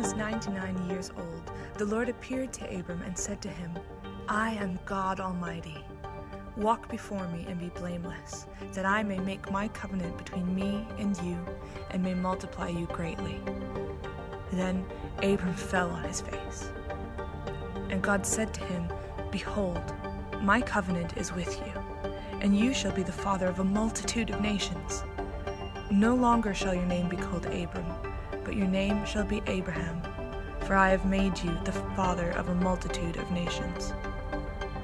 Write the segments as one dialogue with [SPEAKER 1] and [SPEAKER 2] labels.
[SPEAKER 1] was 99 years old, the Lord appeared to Abram and said to him, I am God Almighty. Walk before me and be blameless, that I may make my covenant between me and you, and may multiply you greatly. Then Abram fell on his face. And God said to him, Behold, my covenant is with you, and you shall be the father of a multitude of nations. No longer shall your name be called Abram, but your name shall be Abraham, for I have made you the father of a multitude of nations.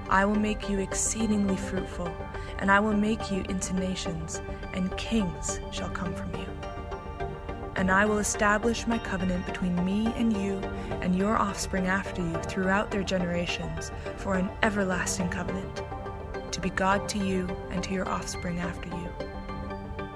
[SPEAKER 1] I will make you exceedingly fruitful, and I will make you into nations, and kings shall come from you. And I will establish my covenant between me and you and your offspring after you throughout their generations for an everlasting covenant, to be God to you and to your offspring after you.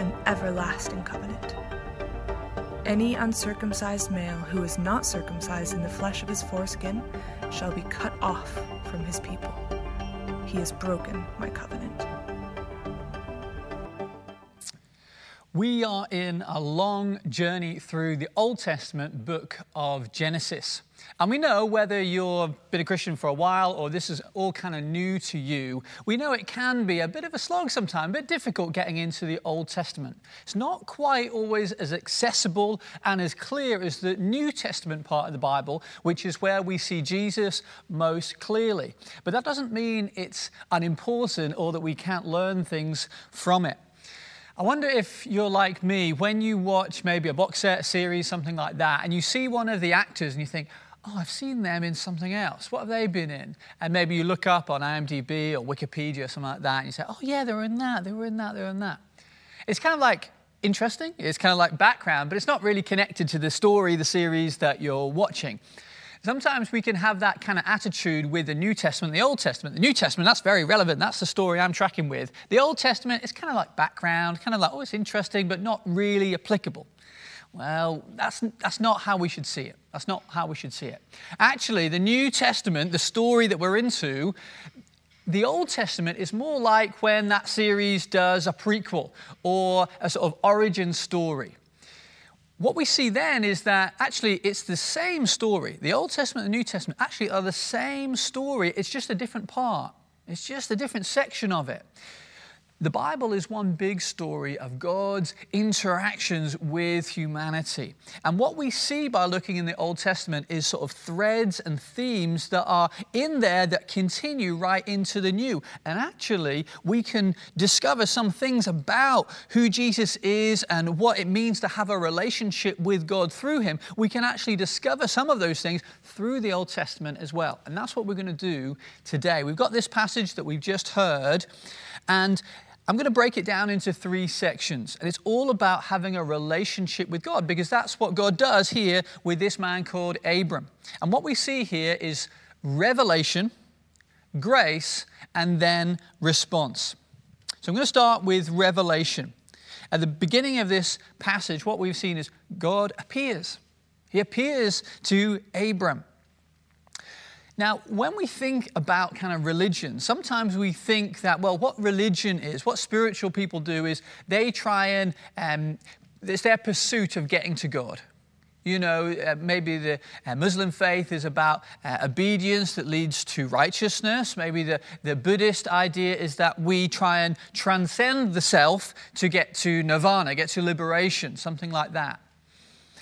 [SPEAKER 1] an everlasting covenant. Any uncircumcised male who is not circumcised in the flesh of his foreskin shall be cut off from his people. He has broken my covenant.
[SPEAKER 2] We are in a long journey through the Old Testament book of Genesis. And we know whether you've been a Christian for a while or this is all kind of new to you, we know it can be a bit of a slog sometimes, a bit difficult getting into the Old Testament. It's not quite always as accessible and as clear as the New Testament part of the Bible, which is where we see Jesus most clearly. But that doesn't mean it's unimportant or that we can't learn things from it. I wonder if you're like me when you watch maybe a box set, series, something like that, and you see one of the actors and you think, oh, I've seen them in something else. What have they been in? And maybe you look up on IMDb or Wikipedia or something like that, and you say, oh, yeah, they were in that, they were in that, they were in that. It's kind of like interesting, it's kind of like background, but it's not really connected to the story, the series that you're watching. Sometimes we can have that kind of attitude with the New Testament, the Old Testament. The New Testament, that's very relevant. That's the story I'm tracking with. The Old Testament is kind of like background, kind of like, oh, it's interesting, but not really applicable. Well, that's, that's not how we should see it. That's not how we should see it. Actually, the New Testament, the story that we're into, the Old Testament is more like when that series does a prequel or a sort of origin story what we see then is that actually it's the same story. The Old Testament and the New Testament actually are the same story, it's just a different part, it's just a different section of it. The Bible is one big story of God's interactions with humanity. And what we see by looking in the Old Testament is sort of threads and themes that are in there that continue right into the New. And actually, we can discover some things about who Jesus is and what it means to have a relationship with God through Him. We can actually discover some of those things through the Old Testament as well. And that's what we're going to do today. We've got this passage that we've just heard. And I'm going to break it down into three sections. And it's all about having a relationship with God because that's what God does here with this man called Abram. And what we see here is revelation, grace, and then response. So I'm going to start with revelation. At the beginning of this passage, what we've seen is God appears. He appears to Abram. Now, when we think about kind of religion, sometimes we think that, well, what religion is, what spiritual people do is they try and, um, it's their pursuit of getting to God. You know, uh, maybe the uh, Muslim faith is about uh, obedience that leads to righteousness. Maybe the, the Buddhist idea is that we try and transcend the self to get to nirvana, get to liberation, something like that.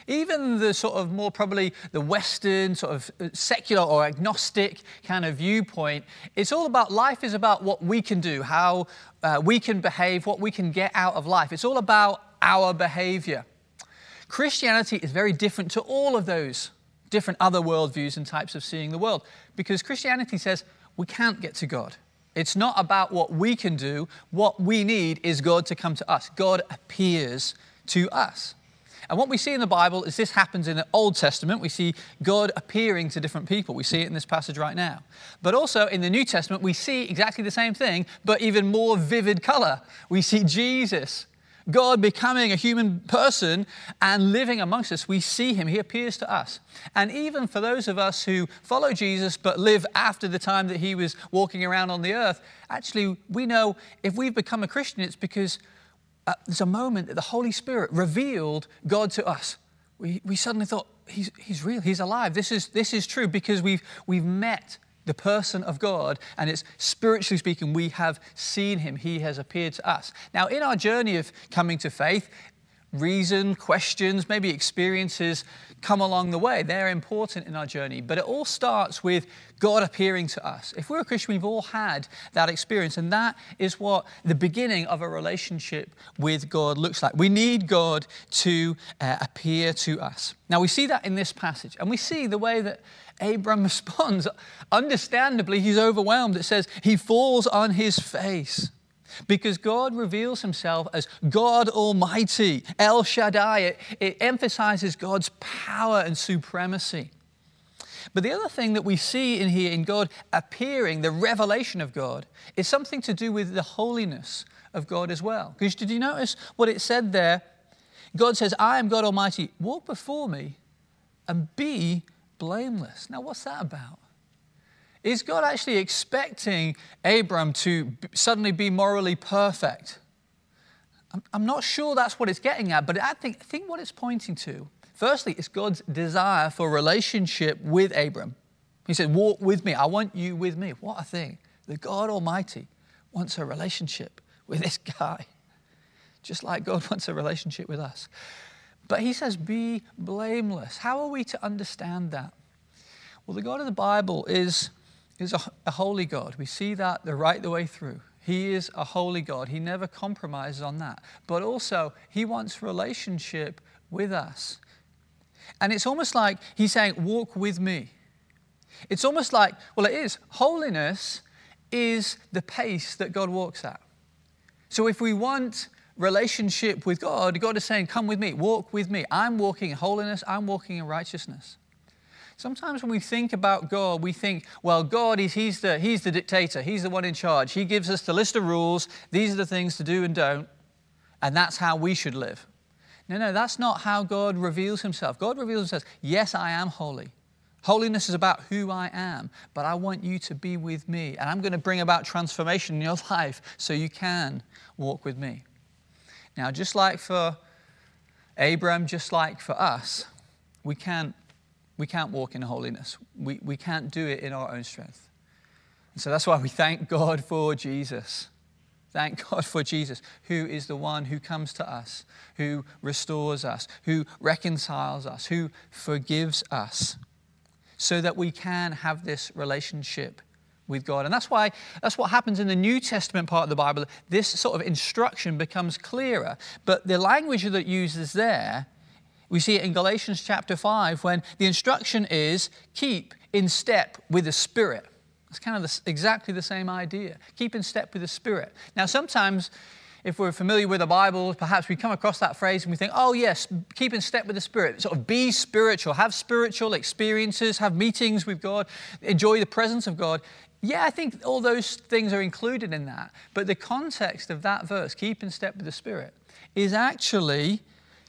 [SPEAKER 2] Even the sort of more probably the Western, sort of uh, secular or agnostic kind of viewpoint, it's all about life is about what we can do, how uh, we can behave, what we can get out of life. It's all about our behavior. Christianity is very different to all of those different other worldviews and types of seeing the world because Christianity says we can't get to God. It's not about what we can do. What we need is God to come to us. God appears to us. And what we see in the Bible is this happens in the Old Testament. We see God appearing to different people. We see it in this passage right now. But also in the New Testament, we see exactly the same thing, but even more vivid color. We see Jesus God becoming a human person and living amongst us, we see him. He appears to us. And even for those of us who follow Jesus but live after the time that he was walking around on the earth, actually, we know if we've become a Christian, it's because uh, there's a moment that the Holy Spirit revealed God to us. We, we suddenly thought, he's, he's real, he's alive. This is, this is true because we've, we've met the person of God, and it's spiritually speaking, we have seen him. He has appeared to us. Now, in our journey of coming to faith, reason, questions, maybe experiences come along the way. They're important in our journey, but it all starts with God appearing to us. If we're a Christian, we've all had that experience, and that is what the beginning of a relationship with God looks like. We need God to uh, appear to us. Now, we see that in this passage, and we see the way that Abram responds. Understandably, he's overwhelmed. It says he falls on his face because God reveals himself as God Almighty, El Shaddai. It, it, emphasizes God's power and supremacy. But the other thing that we see in here in God appearing, the revelation of God, is something to do with the holiness of God as well. Because did you notice what it said there? God says, I am God Almighty, walk before me and be blameless. Now, what's that about? Is God actually expecting Abram to suddenly be morally perfect? I'm not sure that's what it's getting at, but I think, I think what it's pointing to, firstly, is God's desire for relationship with Abram. He said, Walk with me. I want you with me. What a thing. The God Almighty wants a relationship with this guy, just like God wants a relationship with us. But he says, be blameless. How are we to understand that? Well, the God of the Bible is, is a, a holy God. We see that the right the way through. He is a holy God. He never compromises on that. But also, He wants relationship with us. And it's almost like He's saying, Walk with me. It's almost like, well, it is. Holiness is the pace that God walks at. So if we want relationship with God, God is saying, Come with me, walk with me. I'm walking in holiness, I'm walking in righteousness. Sometimes when we think about God, we think, well, God is he's the, he's the dictator, He's the one in charge. He gives us the list of rules, these are the things to do and don't, and that's how we should live. No, no, that's not how God reveals Himself. God reveals Himself, yes, I am holy. Holiness is about who I am, but I want you to be with me, and I'm going to bring about transformation in your life so you can walk with me. Now, just like for Abram, just like for us, we can't, we can't walk in holiness. We, we can't do it in our own strength. And so that's why we thank God for Jesus. Thank God for Jesus, who is the one who comes to us, who restores us, who reconciles us, who forgives us, so that we can have this relationship with God. And that's why that's what happens in the New Testament part of the Bible. This sort of instruction becomes clearer. But the language that uses there, we see it in Galatians chapter 5 when the instruction is keep in step with the Spirit. It's kind of the, exactly the same idea. Keep in step with the Spirit. Now, sometimes if we're familiar with the Bible, perhaps we come across that phrase and we think, oh, yes, keep in step with the Spirit. Sort of be spiritual, have spiritual experiences, have meetings with God, enjoy the presence of God. Yeah, I think all those things are included in that. But the context of that verse, keep in step with the Spirit, is actually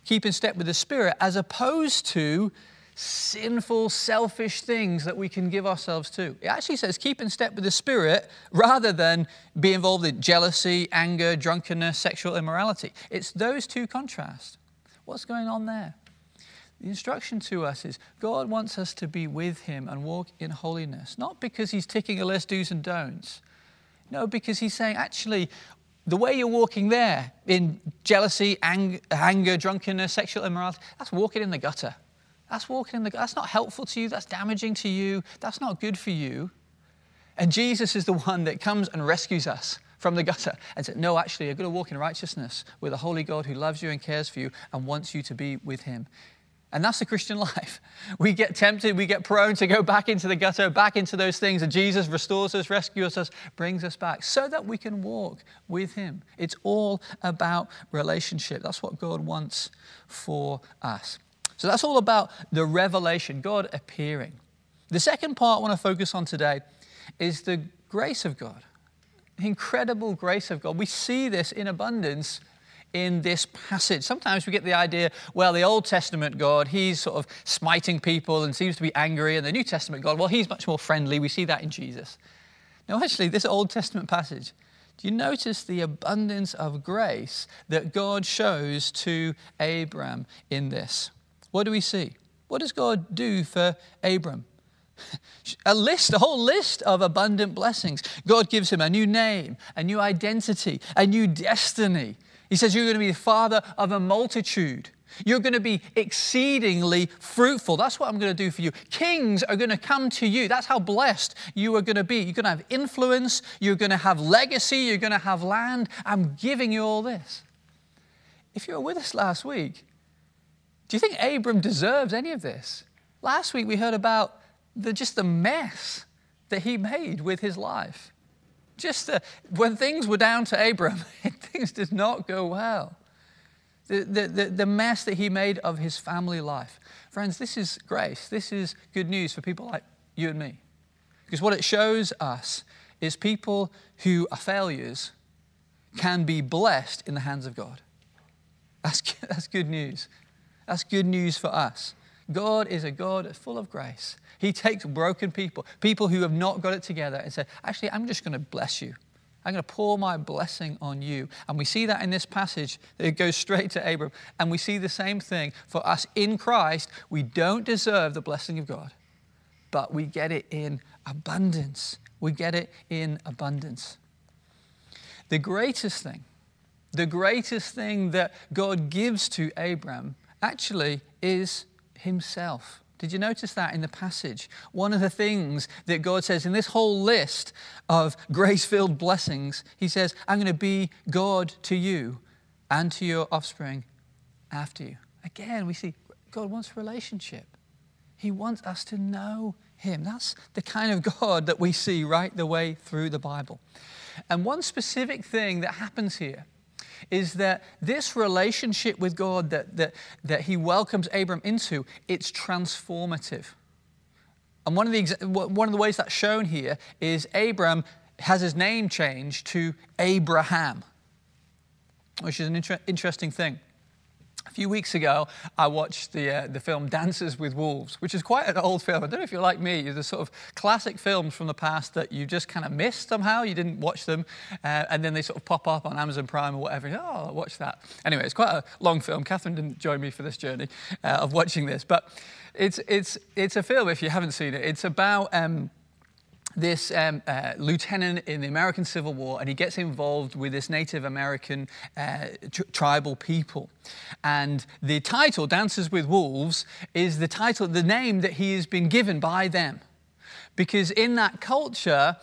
[SPEAKER 2] keep in step with the Spirit as opposed to sinful, selfish things that we can give ourselves to. It actually says keep in step with the Spirit rather than be involved in jealousy, anger, drunkenness, sexual immorality. It's those two contrasts. What's going on there? The instruction to us is God wants us to be with Him and walk in holiness, not because He's ticking a list, do's and don'ts. No, because He's saying, actually, the way you're walking there in jealousy, ang- anger, drunkenness, sexual immorality, that's walking in the gutter. That's walking in the gutter. That's not helpful to you. That's damaging to you. That's not good for you. And Jesus is the one that comes and rescues us from the gutter and said, No, actually, you're going to walk in righteousness with a holy God who loves you and cares for you and wants you to be with him. And that's the Christian life. We get tempted, we get prone to go back into the gutter, back into those things, and Jesus restores us, rescues us, brings us back so that we can walk with Him. It's all about relationship. That's what God wants for us. So that's all about the revelation, God appearing. The second part I want to focus on today is the grace of God, incredible grace of God. We see this in abundance in this passage. Sometimes we get the idea, well, the Old Testament God, he's sort of smiting people and seems to be angry, and the New Testament God, well, he's much more friendly. We see that in Jesus. Now, actually, this Old Testament passage, do you notice the abundance of grace that God shows to Abram in this? What do we see? What does God do for Abram? a list, a whole list of abundant blessings. God gives him a new name, a new identity, a new destiny. He says, You're going to be the father of a multitude. You're going to be exceedingly fruitful. That's what I'm going to do for you. Kings are going to come to you. That's how blessed you are going to be. You're going to have influence. You're going to have legacy. You're going to have land. I'm giving you all this. If you were with us last week, do you think Abram deserves any of this? Last week we heard about the, just the mess that he made with his life. Just the, when things were down to Abram, things did not go well. The, the, the, the mess that he made of his family life. Friends, this is grace. This is good news for people like you and me. Because what it shows us is people who are failures can be blessed in the hands of God. That's, that's good news. That's good news for us. God is a God full of grace. He takes broken people, people who have not got it together, and says, Actually, I'm just going to bless you. I'm going to pour my blessing on you. And we see that in this passage, it goes straight to Abram. And we see the same thing for us in Christ. We don't deserve the blessing of God, but we get it in abundance. We get it in abundance. The greatest thing, the greatest thing that God gives to Abram actually is himself. Did you notice that in the passage? One of the things that God says in this whole list of grace filled blessings, He says, I'm going to be God to you and to your offspring after you. Again, we see God wants relationship. He wants us to know Him. That's the kind of God that we see right the way through the Bible. And one specific thing that happens here is that this relationship with God that, that, that he welcomes Abram into, it's transformative. And one of, the, one of the ways that's shown here is Abram has his name changed to Abraham, which is an inter- interesting thing. A few weeks ago, I watched the, uh, the film Dances with Wolves, which is quite an old film. I don't know if you're like me, the sort of classic films from the past that you just kind of missed somehow. You didn't watch them, uh, and then they sort of pop up on Amazon Prime or whatever. Oh, I'll watch that. Anyway, it's quite a long film. Catherine didn't join me for this journey uh, of watching this, but it's, it's, it's a film, if you haven't seen it, it's about. Um, this um, uh, lieutenant in the American Civil War, and he gets involved with this Native American uh, tr- tribal people. And the title, Dances with Wolves, is the title, the name that he has been given by them. Because in that culture,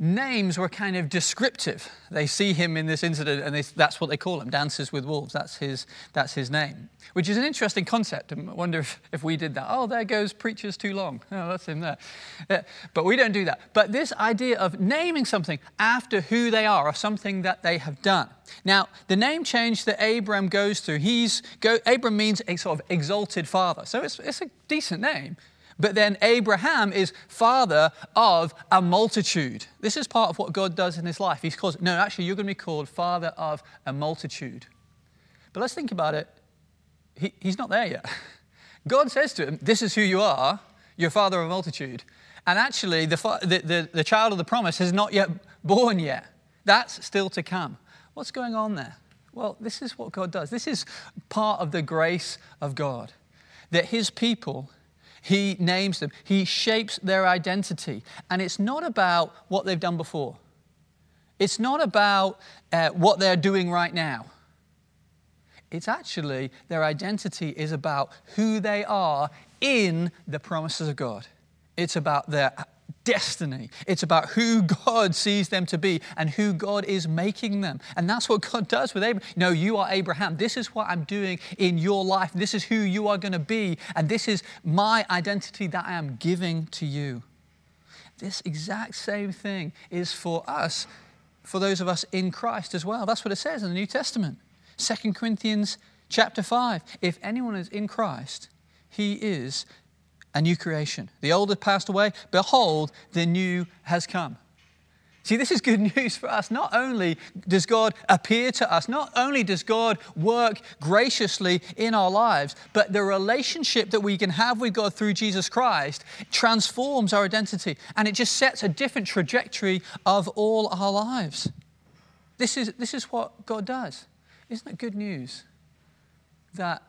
[SPEAKER 2] names were kind of descriptive. They see him in this incident, and they, that's what they call him Dances with Wolves. That's his, that's his name, which is an interesting concept. I wonder if, if we did that. Oh, there goes Preacher's Too Long. Oh, that's him there. Yeah, but we don't do that. But this idea of naming something after who they are or something that they have done. Now, the name change that Abram goes through, he's go, Abram means a sort of exalted father. So it's, it's a decent name. But then Abraham is father of a multitude. This is part of what God does in his life. He's called, no, actually, you're going to be called father of a multitude. But let's think about it. He, he's not there yet. God says to him, This is who you are. You're father of a multitude. And actually, the, the, the, the child of the promise is not yet born yet. That's still to come. What's going on there? Well, this is what God does. This is part of the grace of God. That his people he names them, He shapes their identity. And it's not about what they've done before. It's not about uh, what they're doing right now. It's actually their identity is about who they are in the promises of God. It's about their destiny. It's about who God sees them to be and who God is making them. And that's what God does with Abraham. No, you are Abraham. This is what I'm doing in your life. This is who you are going to be. And this is my identity that I am giving to you. This exact same thing is for us, for those of us in Christ as well. That's what it says in the New Testament. 2 Corinthians chapter 5. If anyone is in Christ, he is a new creation. The old has passed away. Behold, the new has come. See, this is good news for us. Not only does God appear to us, not only does God work graciously in our lives, but the relationship that we can have with God through Jesus Christ transforms our identity and it just sets a different trajectory of all our lives. This is, this is what God does. Isn't it good news that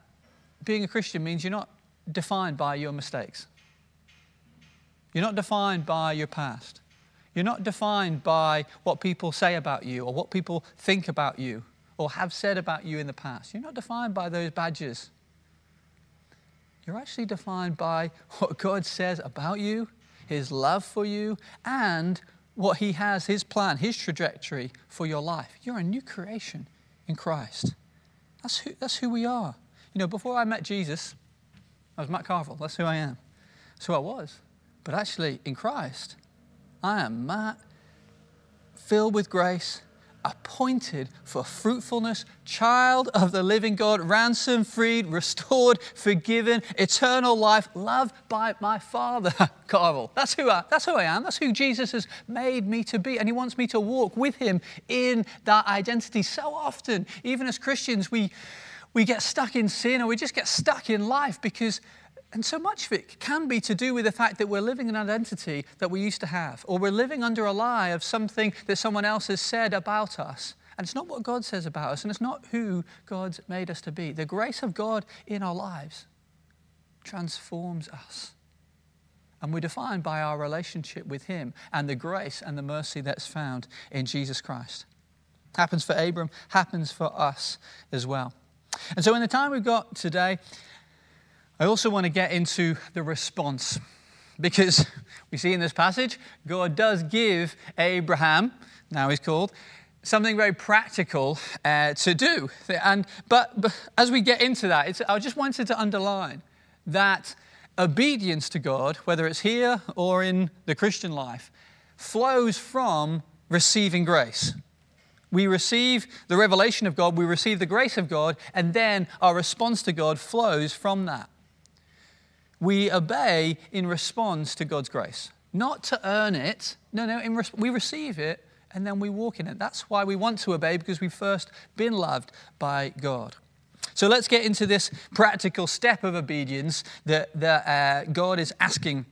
[SPEAKER 2] being a Christian means you're not defined by your mistakes? You're not defined by your past. You're not defined by what people say about you or what people think about you or have said about you in the past. You're not defined by those badges. You're actually defined by what God says about you, His love for you, and what He has, His plan, His trajectory for your life. You're a new creation in Christ. That's who, that's who we are. You know, before I met Jesus, I was Matt Carville. That's who I am. That's who I was. But actually, in Christ, I am Matt, filled with grace, appointed for fruitfulness, child of the living God, ransomed, freed, restored, forgiven, eternal life, loved by my Father, Carvel. That's who I, that's who I am. That's who Jesus has made me to be. And he wants me to walk with him in that identity. So often, even as Christians, we, we get stuck in sin or we just get stuck in life because and so much of it can be to do with the fact that we're living an identity that we used to have, or we're living under a lie of something that someone else has said about us. And it's not what God says about us, and it's not who God's made us to be. The grace of God in our lives transforms us. And we're defined by our relationship with Him and the grace and the mercy that's found in Jesus Christ. Happens for Abram, happens for us as well. And so, in the time we've got today, I also want to get into the response because we see in this passage, God does give Abraham, now he's called, something very practical uh, to do. And, but, but, as we get into that, I just wanted to underline that obedience to God, whether it's here or in the Christian life, flows from receiving grace. We receive the revelation of God, we receive the grace of God, and then our response to God flows from that we obey in response to God's grace. Not to earn it. No, no, res- we receive it and then we walk in it. That's why we want to obey because we've first been loved by God. So let's get into this practical step of obedience that, that uh, God is asking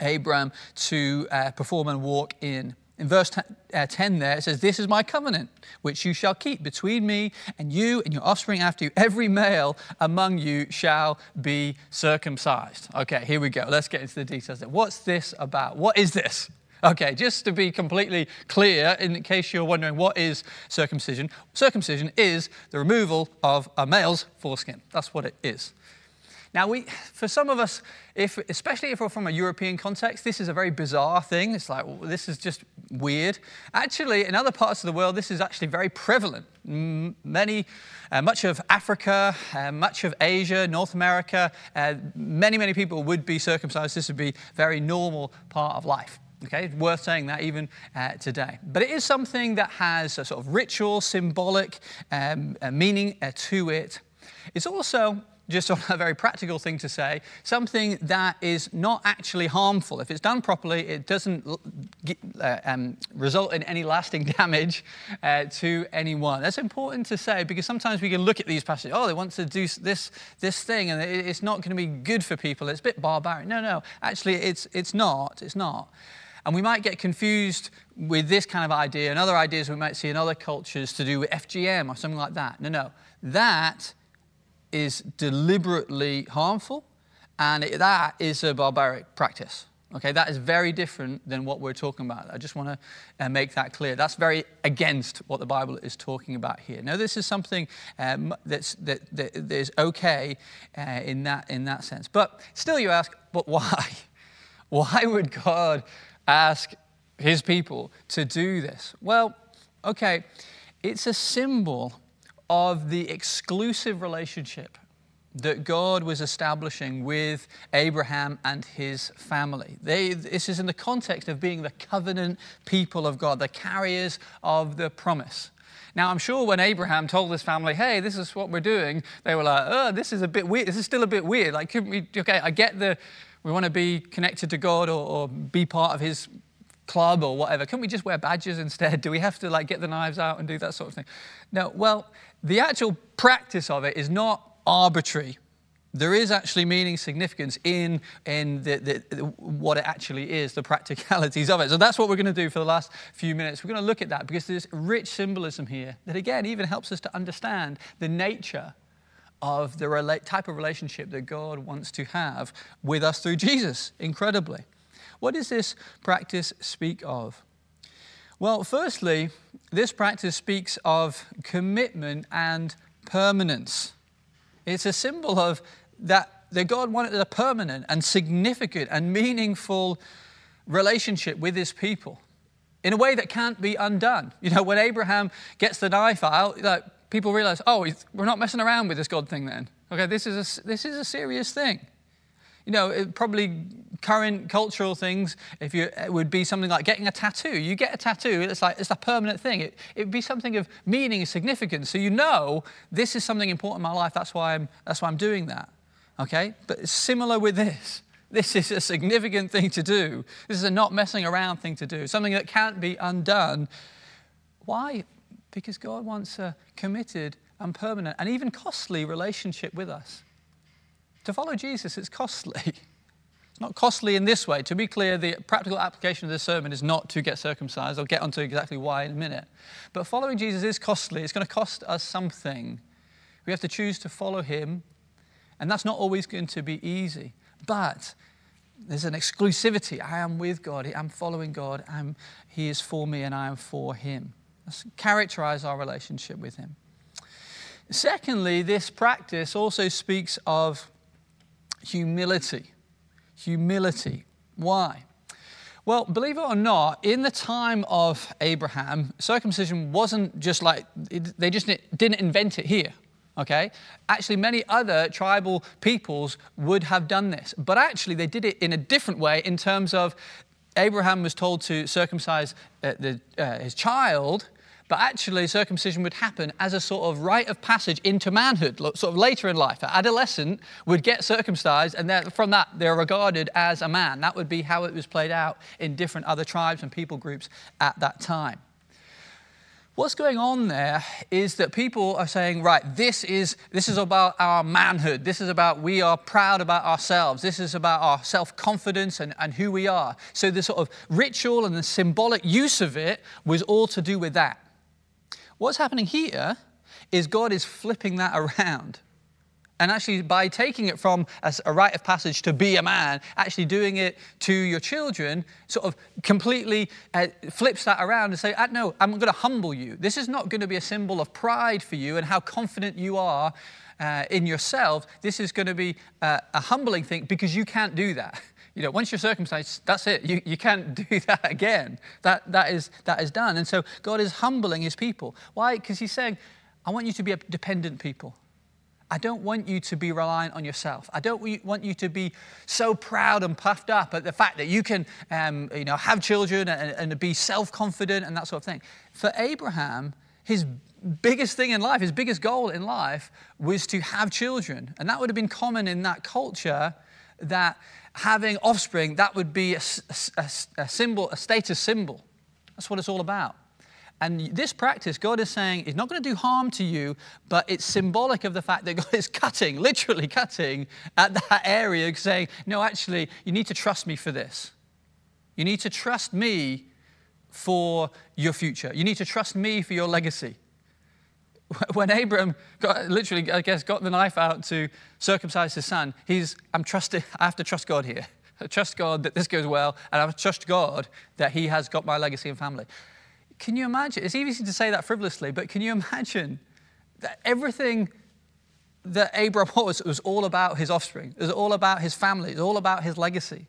[SPEAKER 2] Abram to uh, perform and walk in. In verse uh, 10 there, it says, This is my covenant, which you shall keep between me and you and your offspring after you. Every male among you shall be circumcised. Okay, here we go. Let's get into the details. What's this about? What is this? Okay, just to be completely clear, in case you're wondering what is circumcision, circumcision is the removal of a male's foreskin. That's what it is. Now, we, for some of us, if, especially if we're from a European context, this is a very bizarre thing. It's like, well, this is just weird. Actually, in other parts of the world, this is actually very prevalent. Many, uh, much of Africa, uh, much of Asia, North America, uh, many, many people would be circumcised. This would be very normal part of life. Okay, worth saying that even uh, today. But it is something that has a sort of ritual, symbolic um, meaning uh, to it. It's also just on a very practical thing to say, something that is not actually harmful. If it's done properly, it doesn't uh, um, result in any lasting damage uh, to anyone. That's important to say because sometimes we can look at these passages, oh, they want to do this, this thing and it's not going to be good for people. It's a bit barbaric. No, no, actually, it's, it's not. It's not. And we might get confused with this kind of idea and other ideas we might see in other cultures to do with FGM or something like that. No, no. That is deliberately harmful, and it, that is a barbaric practice. Okay, that is very different than what we're talking about. I just want to uh, make that clear. That's very against what the Bible is talking about here. Now, this is something um, that's, that, that, that is okay uh, in, that, in that sense. But still, you ask, but why? Why would God ask his people to do this? Well, okay, it's a symbol of the exclusive relationship that God was establishing with Abraham and his family. They, this is in the context of being the covenant people of God, the carriers of the promise. Now, I'm sure when Abraham told his family, hey, this is what we're doing, they were like, oh, this is a bit weird. This is still a bit weird. Like, couldn't we, okay, I get the, we want to be connected to God or, or be part of his club or whatever. Can we just wear badges instead? Do we have to like get the knives out and do that sort of thing? No, well, the actual practice of it is not arbitrary. There is actually meaning, significance in, in the, the, the, what it actually is, the practicalities of it. So that's what we're going to do for the last few minutes. We're going to look at that because there's rich symbolism here that, again, even helps us to understand the nature of the type of relationship that God wants to have with us through Jesus, incredibly. What does this practice speak of? Well, firstly, this practice speaks of commitment and permanence. It's a symbol of that, that God wanted a permanent and significant and meaningful relationship with his people in a way that can't be undone. You know, when Abraham gets the knife out, like, people realize, oh, we're not messing around with this God thing then. Okay, this is a, this is a serious thing. You know, probably current cultural things, if you, it would be something like getting a tattoo. You get a tattoo, it's like it's a permanent thing. It would be something of meaning and significance. So you know this is something important in my life. That's why I'm that's why I'm doing that. Okay, but it's similar with this. This is a significant thing to do. This is a not messing around thing to do. Something that can't be undone. Why? Because God wants a committed and permanent and even costly relationship with us. To follow Jesus is costly. It's not costly in this way. To be clear, the practical application of this sermon is not to get circumcised. I'll get onto exactly why in a minute. But following Jesus is costly. It's going to cost us something. We have to choose to follow him, and that's not always going to be easy. But there's an exclusivity. I am with God. I'm following God. I'm, he is for me, and I am for him. Let's characterize our relationship with him. Secondly, this practice also speaks of humility. Humility. Why? Well, believe it or not, in the time of Abraham, circumcision wasn't just like, they just didn't invent it here, okay? Actually, many other tribal peoples would have done this, but actually, they did it in a different way in terms of Abraham was told to circumcise uh, the, uh, his child but actually, circumcision would happen as a sort of rite of passage into manhood, sort of later in life. An adolescent would get circumcised, and from that, they're regarded as a man. That would be how it was played out in different other tribes and people groups at that time. What's going on there is that people are saying, right, this is, this is about our manhood. This is about we are proud about ourselves. This is about our self confidence and, and who we are. So the sort of ritual and the symbolic use of it was all to do with that. What's happening here is God is flipping that around. And actually, by taking it from a, rite of passage to be a man, actually doing it to your children, sort of completely uh, flips that around and say, ah, No, I'm going to humble you. This is not going to be a symbol of pride for you and how confident you are uh, in yourself. This is going to be uh, a humbling thing because you can't do that. You know, once you're circumcised, that's it. You, you can't do that again. That, that, is, that is done. And so God is humbling his people. Why? Because he's saying, I want you to be a dependent people. I don't want you to be reliant on yourself. I don't want you to be so proud and puffed up at the fact that you can um, you know, have children and, and be self confident and that sort of thing. For Abraham, his biggest thing in life, his biggest goal in life was to have children. And that would have been common in that culture that having offspring, that would be a, a, a, symbol, a status symbol. That's what it's all about. And this practice, God is saying, is not going to do harm to you, but it's symbolic of the fact that God is cutting, literally cutting at that area, saying, no, actually, you need to trust me for this. You need to trust me for your future. You need to trust me for your legacy. when Abram got, literally, I guess, got the knife out to circumcise his son, he's, I'm trusting, I have to trust God here. I trust God that this goes well, and I trust God that He has got my legacy and family. Can you imagine? It's easy to say that frivolously, but can you imagine that everything that Abram was was all about his offspring, it was all about his family, it was all about his legacy.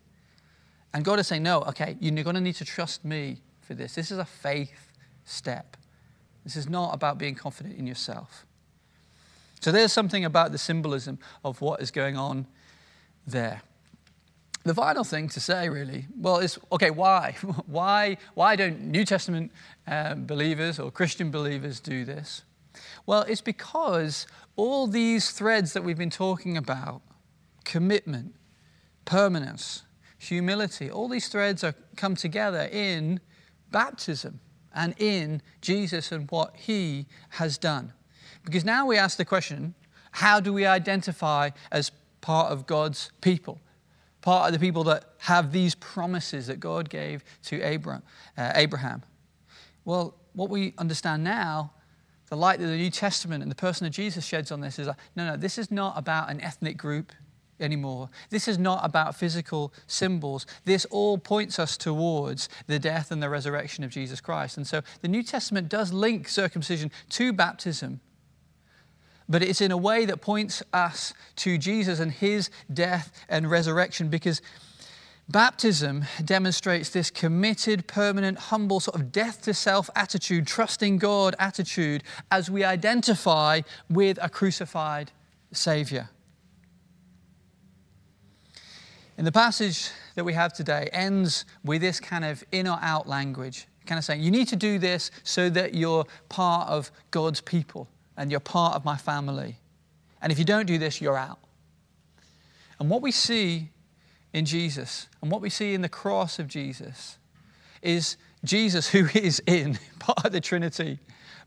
[SPEAKER 2] And God is saying, No, okay, you're going to need to trust me for this. This is a faith step. This is not about being confident in yourself. So there's something about the symbolism of what is going on there. The final thing to say, really, well, is okay, why? why, why don't New Testament um, believers or Christian believers do this? Well, it's because all these threads that we've been talking about commitment, permanence, humility all these threads are come together in baptism and in Jesus and what he has done. Because now we ask the question how do we identify as part of God's people? Part of the people that have these promises that God gave to Abraham. Uh, Well, what we understand now, the light that the New Testament and the person of Jesus sheds on this is like, no, no, this is not about an ethnic group anymore. This is not about physical symbols. This all points us towards the death and the resurrection of Jesus Christ. And so the New Testament does link circumcision to baptism, but it's in a way that points us to Jesus and his death and resurrection because. Baptism demonstrates this committed, permanent, humble, sort of death to self attitude, trusting God attitude as we identify with a crucified Savior. And the passage that we have today ends with this kind of in or out language, kind of saying, you need to do this so that you're part of God's people and you're part of my family. And if you don't do this, you're out. And what we see in Jesus and what we see in the cross of Jesus is Jesus, who is in part of the Trinity,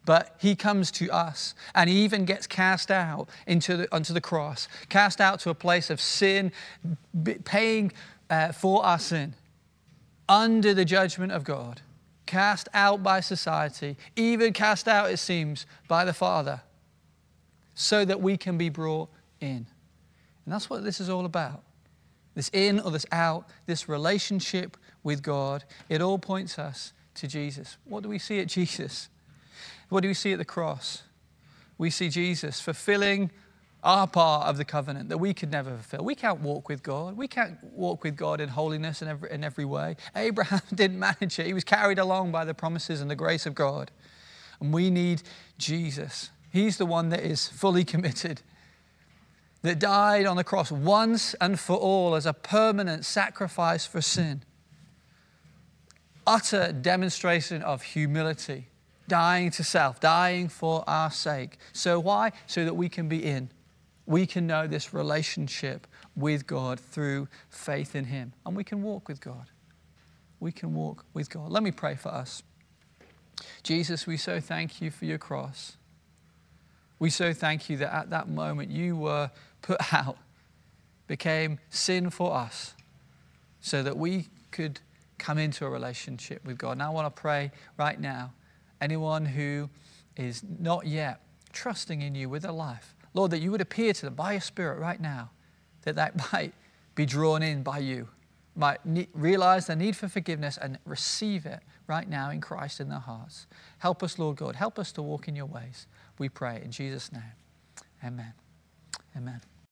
[SPEAKER 2] but he comes to us and he even gets cast out into the, onto the cross, cast out to a place of sin, paying uh, for our sin, under the judgment of God, cast out by society, even cast out, it seems, by the Father, so that we can be brought in. And that's what this is all about. This in or this out, this relationship with God, it all points us to Jesus. What do we see at Jesus? What do we see at the cross? We see Jesus fulfilling our part of the covenant that we could never fulfill. We can't walk with God. We can't walk with God in holiness in every, in every way. Abraham didn't manage it. He was carried along by the promises and the grace of God. And we need Jesus. He's the one that is fully committed, that died on the cross once and for all as a permanent sacrifice for sin. Utter demonstration of humility dying to self, dying for our sake. So, why? So that we can be in. We can know this relationship with God through faith in Him. And we can walk with God. We can walk with God. Let me pray for us. Jesus, we so thank you for your cross. We so thank you that at that moment you were put out, became sin for us, so that we could come into a relationship with God. And I want to pray right now anyone who is not yet trusting in you with their life. Lord, that you would appear to them by your Spirit right now, that that might be drawn in by you, might realize their need for forgiveness and receive it right now in Christ in their hearts. Help us, Lord God. Help us to walk in your ways. We pray in Jesus' name. Amen. Amen.